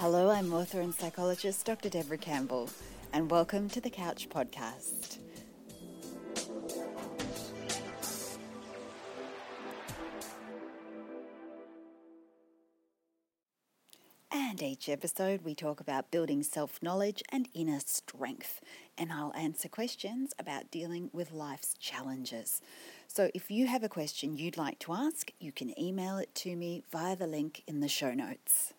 Hello, I'm author and psychologist Dr. Debra Campbell, and welcome to the Couch Podcast. And each episode, we talk about building self knowledge and inner strength, and I'll answer questions about dealing with life's challenges. So, if you have a question you'd like to ask, you can email it to me via the link in the show notes.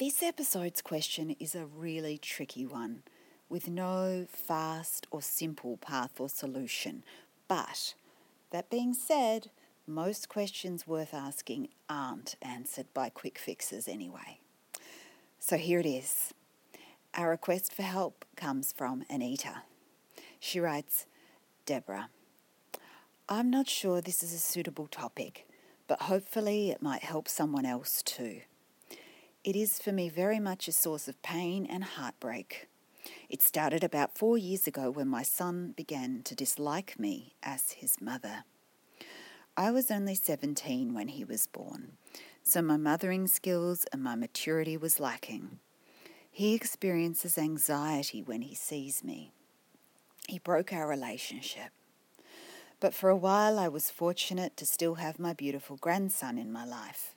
This episode's question is a really tricky one with no fast or simple path or solution. But that being said, most questions worth asking aren't answered by quick fixes anyway. So here it is. Our request for help comes from Anita. She writes Debra, I'm not sure this is a suitable topic, but hopefully it might help someone else too. It is for me very much a source of pain and heartbreak. It started about four years ago when my son began to dislike me as his mother. I was only 17 when he was born, so my mothering skills and my maturity was lacking. He experiences anxiety when he sees me. He broke our relationship. But for a while, I was fortunate to still have my beautiful grandson in my life.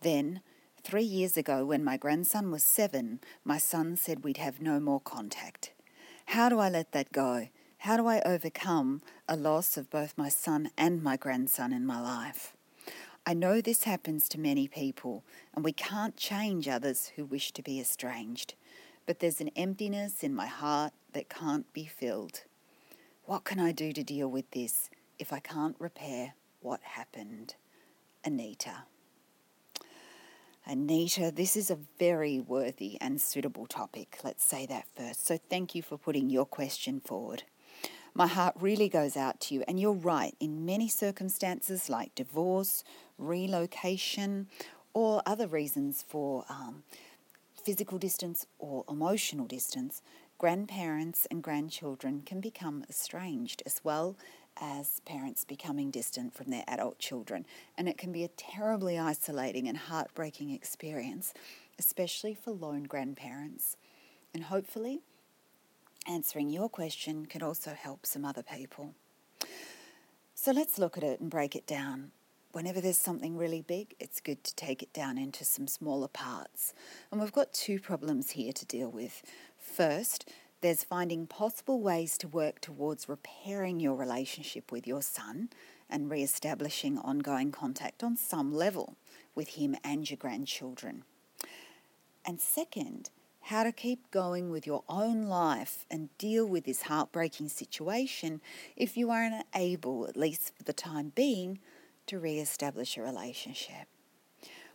Then, Three years ago, when my grandson was seven, my son said we'd have no more contact. How do I let that go? How do I overcome a loss of both my son and my grandson in my life? I know this happens to many people, and we can't change others who wish to be estranged. But there's an emptiness in my heart that can't be filled. What can I do to deal with this if I can't repair what happened? Anita. Anita, this is a very worthy and suitable topic. Let's say that first. So, thank you for putting your question forward. My heart really goes out to you, and you're right. In many circumstances, like divorce, relocation, or other reasons for um, physical distance or emotional distance, grandparents and grandchildren can become estranged as well as parents becoming distant from their adult children. And it can be a terribly isolating and heartbreaking experience, especially for lone grandparents. And hopefully, answering your question can also help some other people. So let's look at it and break it down. Whenever there's something really big, it's good to take it down into some smaller parts. And we've got two problems here to deal with. First, there's finding possible ways to work towards repairing your relationship with your son and re establishing ongoing contact on some level with him and your grandchildren. And second, how to keep going with your own life and deal with this heartbreaking situation if you are unable, at least for the time being, to re establish a relationship.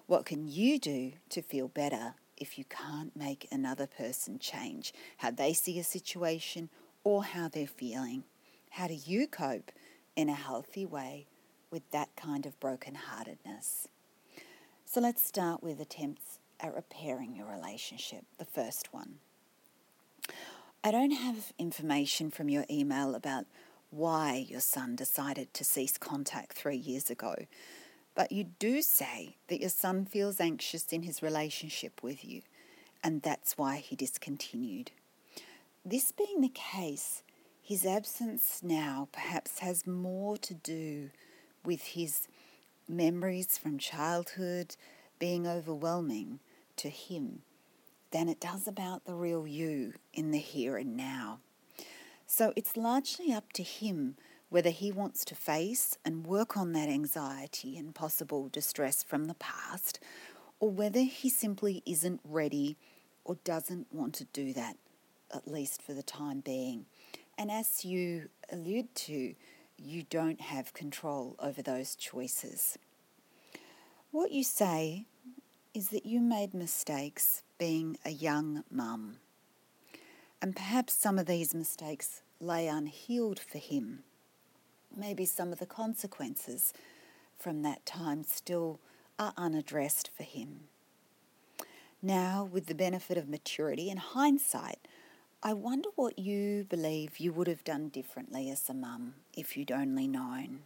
What can you do to feel better if you can't make another person change how they see a situation or how they're feeling? How do you cope in a healthy way with that kind of brokenheartedness? So let's start with attempts at repairing your relationship, the first one. I don't have information from your email about why your son decided to cease contact three years ago, but you do say that your son feels anxious in his relationship with you, and that's why he discontinued. This being the case, his absence now perhaps has more to do with his memories from childhood being overwhelming to him than it does about the real you in the here and now. So it's largely up to him whether he wants to face and work on that anxiety and possible distress from the past, or whether he simply isn't ready or doesn't want to do that, at least for the time being. And as you allude to, you don't have control over those choices. What you say is that you made mistakes being a young mum. And perhaps some of these mistakes lay unhealed for him maybe some of the consequences from that time still are unaddressed for him. Now, with the benefit of maturity and hindsight, I wonder what you believe you would have done differently as a mum if you'd only known.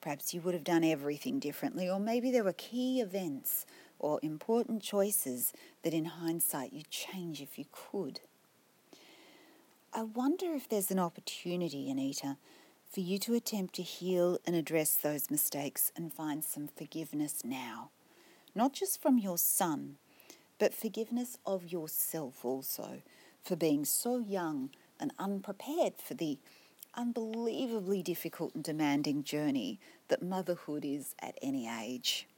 Perhaps you would have done everything differently, or maybe there were key events or important choices that in hindsight you'd change if you could. I wonder if there's an opportunity, Anita, for you to attempt to heal and address those mistakes and find some forgiveness now. Not just from your son, but forgiveness of yourself also for being so young and unprepared for the unbelievably difficult and demanding journey that motherhood is at any age.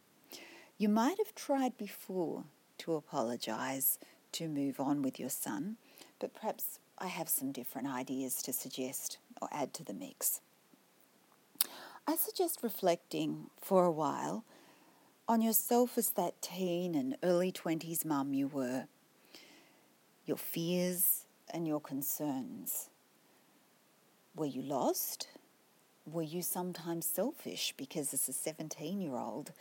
You might have tried before to apologise, to move on with your son, but perhaps I have some different ideas to suggest or add to the mix. I suggest reflecting for a while on yourself as that teen and early 20s mum you were, your fears and your concerns. Were you lost? Were you sometimes selfish because as a 17 year old,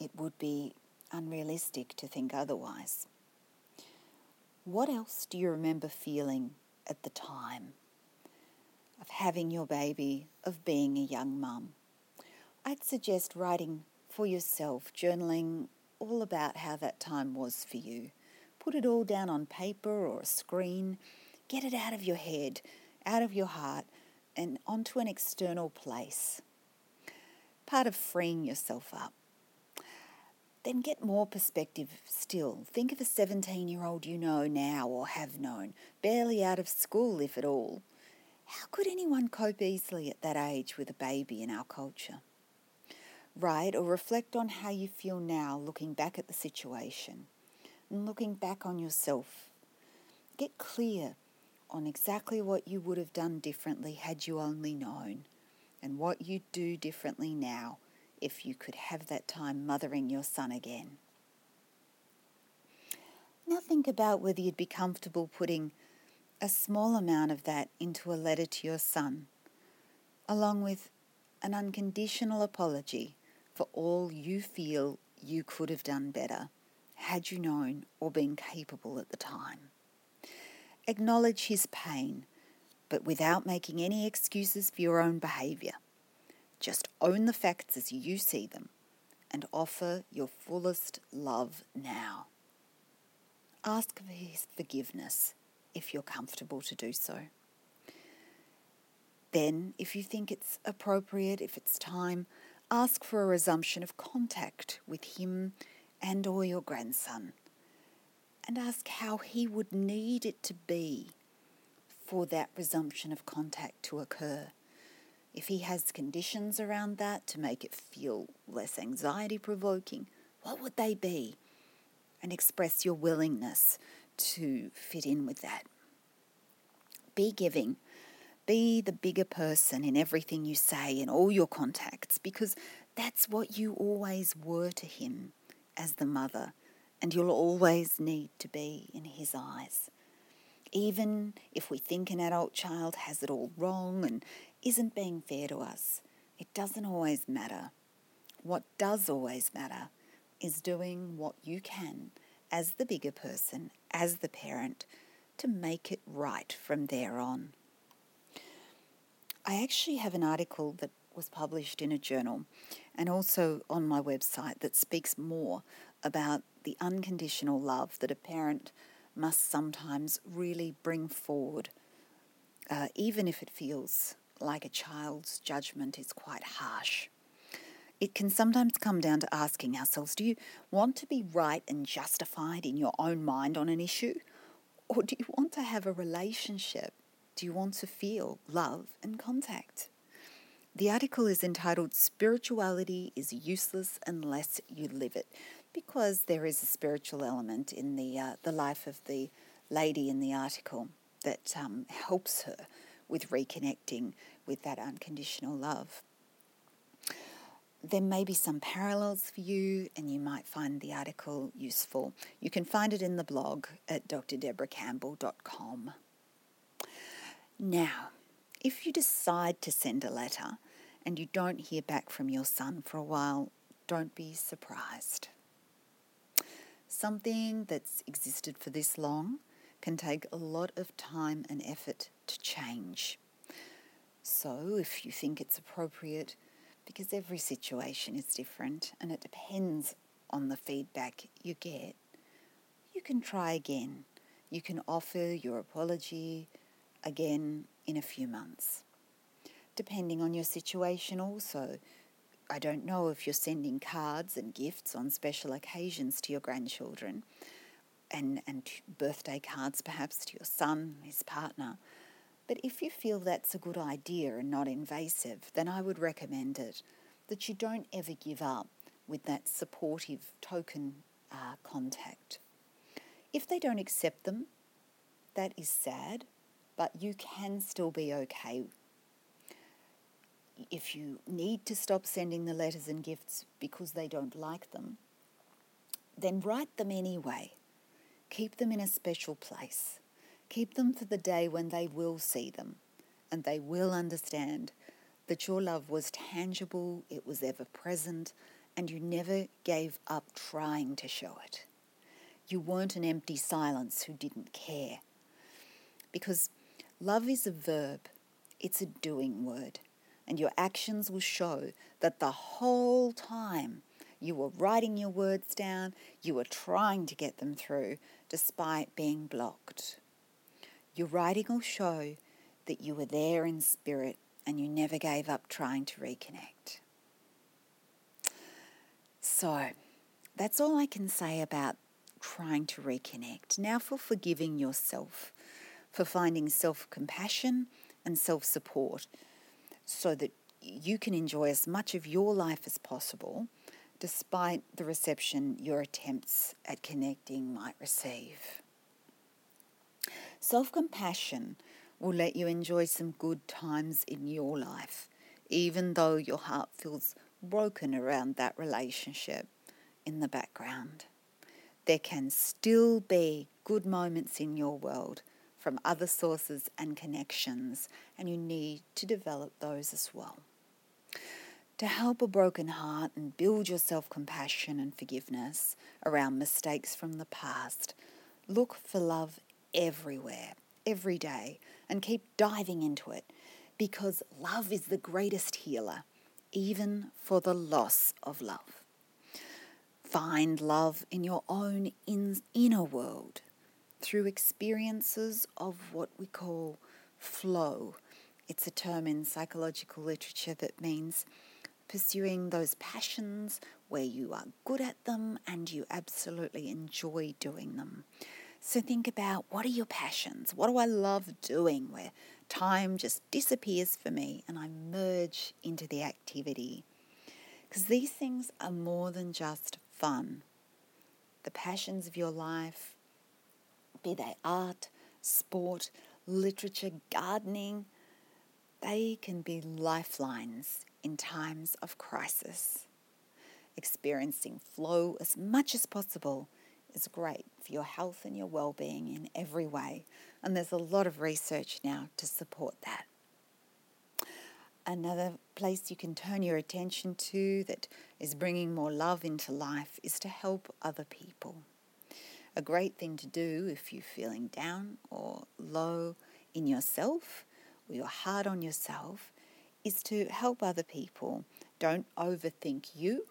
it would be unrealistic to think otherwise? What else do you remember feeling at the time of having your baby, of being a young mum? I'd suggest writing for yourself, journaling all about how that time was for you. Put it all down on paper or a screen. Get it out of your head, out of your heart, and onto an external place. Part of freeing yourself up. Then get more perspective still. Think of a 17 year old you know now or have known, barely out of school, if at all. How could anyone cope easily at that age with a baby in our culture? Write or reflect on how you feel now looking back at the situation and looking back on yourself. Get clear on exactly what you would have done differently had you only known and what you'd do differently now if you could have that time mothering your son again. Now think about whether you'd be comfortable putting a small amount of that into a letter to your son, along with an unconditional apology for all you feel you could have done better had you known or been capable at the time. Acknowledge his pain, but without making any excuses for your own behaviour. Just own the facts as you see them and offer your fullest love now. Ask for his forgiveness if you're comfortable to do so. Then, if you think it's appropriate, if it's time, ask for a resumption of contact with him and or your grandson and ask how he would need it to be for that resumption of contact to occur. If he has conditions around that to make it feel less anxiety provoking, what would they be? And express your willingness to fit in with that. Be giving be the bigger person in everything you say in all your contacts because that's what you always were to him as the mother, and you'll always need to be in his eyes. Even if we think an adult child has it all wrong and isn't being fair to us, it doesn't always matter. What does always matter is doing what you can as the bigger person, as the parent, to make it right from there on. I actually have an article that was published in a journal and also on my website that speaks more about the unconditional love that a parent must sometimes really bring forward, uh, even if it feels like a child's judgment is quite harsh. It can sometimes come down to asking ourselves do you want to be right and justified in your own mind on an issue? Or do you want to have a relationship do you want to feel love and contact? The article is entitled Spirituality is Useless Unless You Live It, because there is a spiritual element in the, uh, the life of the lady in the article that um, helps her with reconnecting with that unconditional love. There may be some parallels for you, and you might find the article useful. You can find it in the blog at drdebracampbell.com. Now, if you decide to send a letter and you don't hear back from your son for a while, don't be surprised. Something that's existed for this long can take a lot of time and effort to change. So, if you think it's appropriate, because every situation is different and it depends on the feedback you get, you can try again. You can offer your apology again in a few months. Depending on your situation, also, I don't know if you're sending cards and gifts on special occasions to your grandchildren and, and birthday cards perhaps to your son, his partner. But if you feel that's a good idea and not invasive, then I would recommend it that you don't ever give up with that supportive token uh, contact. If they don't accept them, that is sad, but you can still be okay. If you need to stop sending the letters and gifts because they don't like them, then write them anyway. Keep them in a special place. Keep them for the day when they will see them and they will understand that your love was tangible, it was ever present, and you never gave up trying to show it. You weren't an empty silence who didn't care. Because love is a verb, it's a doing word, and your actions will show that the whole time you were writing your words down, you were trying to get them through despite being blocked. Your writing will show that you were there in spirit and you never gave up trying to reconnect. So, that's all I can say about trying to reconnect. Now, for forgiving yourself, for finding self compassion and self support so that you can enjoy as much of your life as possible despite the reception your attempts at connecting might receive. Self compassion will let you enjoy some good times in your life, even though your heart feels broken around that relationship in the background there can still be good moments in your world from other sources and connections, and you need to develop those as well. To help a broken heart and build your self compassion and forgiveness around mistakes from the past, look for love everywhere, every day, and keep diving into it because love is the greatest healer, even for the loss of love. Find love in your own in, inner world through experiences of what we call flow. It's a term in psychological literature that means pursuing those passions where you are good at them and you absolutely enjoy doing them. So think about what are your passions? What do I love doing where time just disappears for me and I merge into the activity? Because these things are more than just fun. The passions of your life, be they art, sport, literature, gardening, they can be lifelines in times of crisis. Experiencing flow as much as possible is great for your health and your well-being in every way, and there's a lot of research now to support that. Another place you can turn your attention to that is bringing more love into life is to help other people. A great thing to do if you're feeling down or low in yourself or you're hard on yourself is to help other people. Don't overthink you.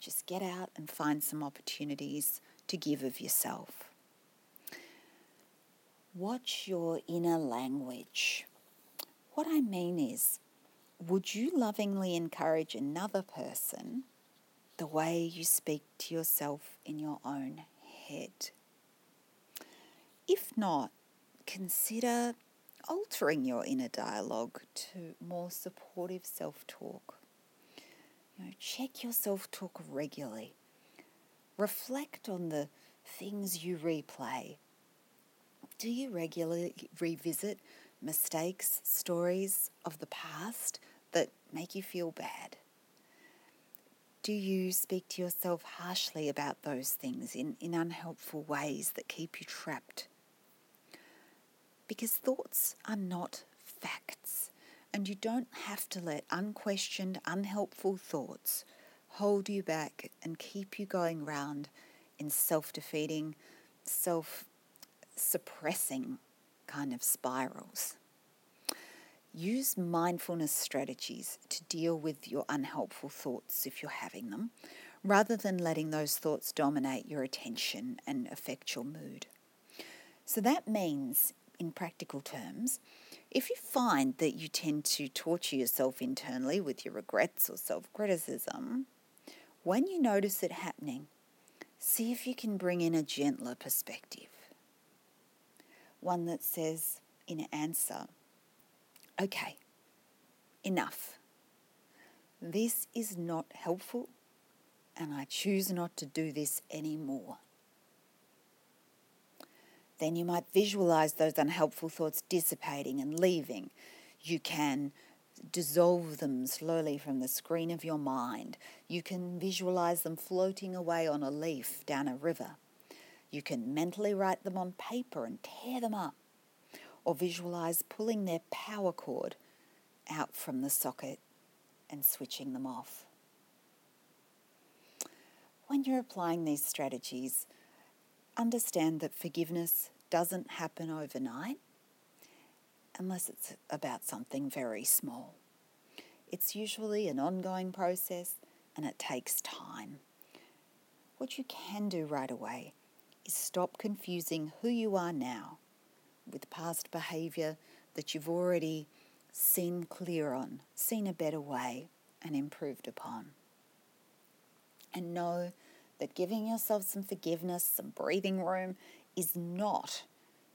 Just get out and find some opportunities to give of yourself. Watch your inner language. What I mean is, would you lovingly encourage another person the way you speak to yourself in your own head? If not, consider altering your inner dialogue to more supportive self talk. You know, check your self talk regularly. Reflect on the things you replay. Do you regularly revisit mistakes, stories of the past that make you feel bad? Do you speak to yourself harshly about those things in, in unhelpful ways that keep you trapped? Because thoughts are not facts, and you don't have to let unquestioned, unhelpful thoughts hold you back and keep you going round in self defeating, self suppressing kind of spirals. Use mindfulness strategies to deal with your unhelpful thoughts if you're having them. rather than letting those thoughts dominate your attention and affect your mood. So that means, in practical terms, if you find that you tend to torture yourself internally with your regrets or self criticism, when you notice it happening, see if you can bring in a gentler perspective. One that says, in answer, okay, enough. This is not helpful, and I choose not to do this anymore. Then you might visualize those unhelpful thoughts dissipating and leaving. You can dissolve them slowly from the screen of your mind. You can visualize them floating away on a leaf down a river. You can mentally write them on paper and tear them up, or visualize pulling their power cord out from the socket and switching them off. When you're applying these strategies, understand that forgiveness doesn't happen overnight unless it's about something very small. It's usually an ongoing process and it takes time. What you can do right away is stop confusing who you are now with past behaviour that you've already seen clear on, seen a better way, and improved upon. And know that giving yourself some forgiveness, some breathing room, is not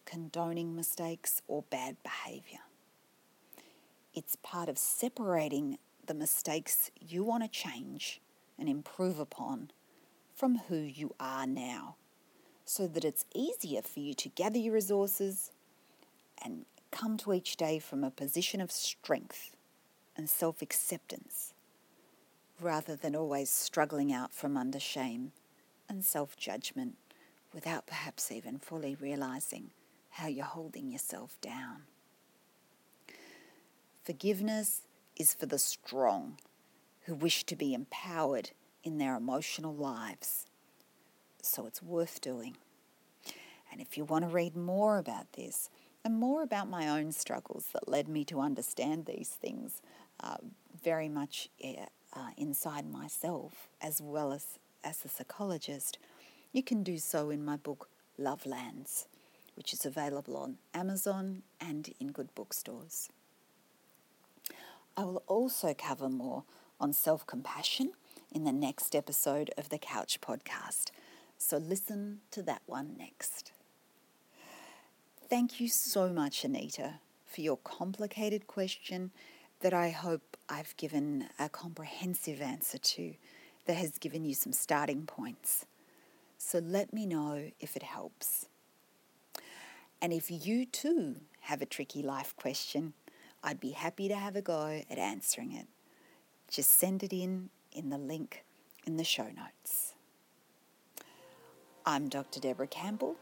condoning mistakes or bad behaviour. It's part of separating the mistakes you want to change and improve upon from who you are now so that it's easier for you to gather your resources and come to each day from a position of strength and self acceptance rather than always struggling out from under shame and self judgment without perhaps even fully realizing how you're holding yourself down. Forgiveness is for the strong who wish to be empowered in their emotional lives. So it's worth doing. And if you want to read more about this and more about my own struggles that led me to understand these things uh, very much uh, inside myself, as well as as a psychologist, you can do so in my book Love Lands, which is available on Amazon and in good bookstores. I will also cover more on self compassion in the next episode of the Couch Podcast, so listen to that one next. Thank you so much, Anita, for your complicated question that I hope I've given a comprehensive answer to that has given you some starting points. So let me know if it helps. And if you too have a tricky life question, I'd be happy to have a go at answering it. Just send it in in the link in the show notes. I'm Dr. Debra Campbell,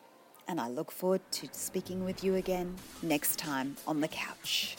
and I look forward to speaking with you again next time on the couch.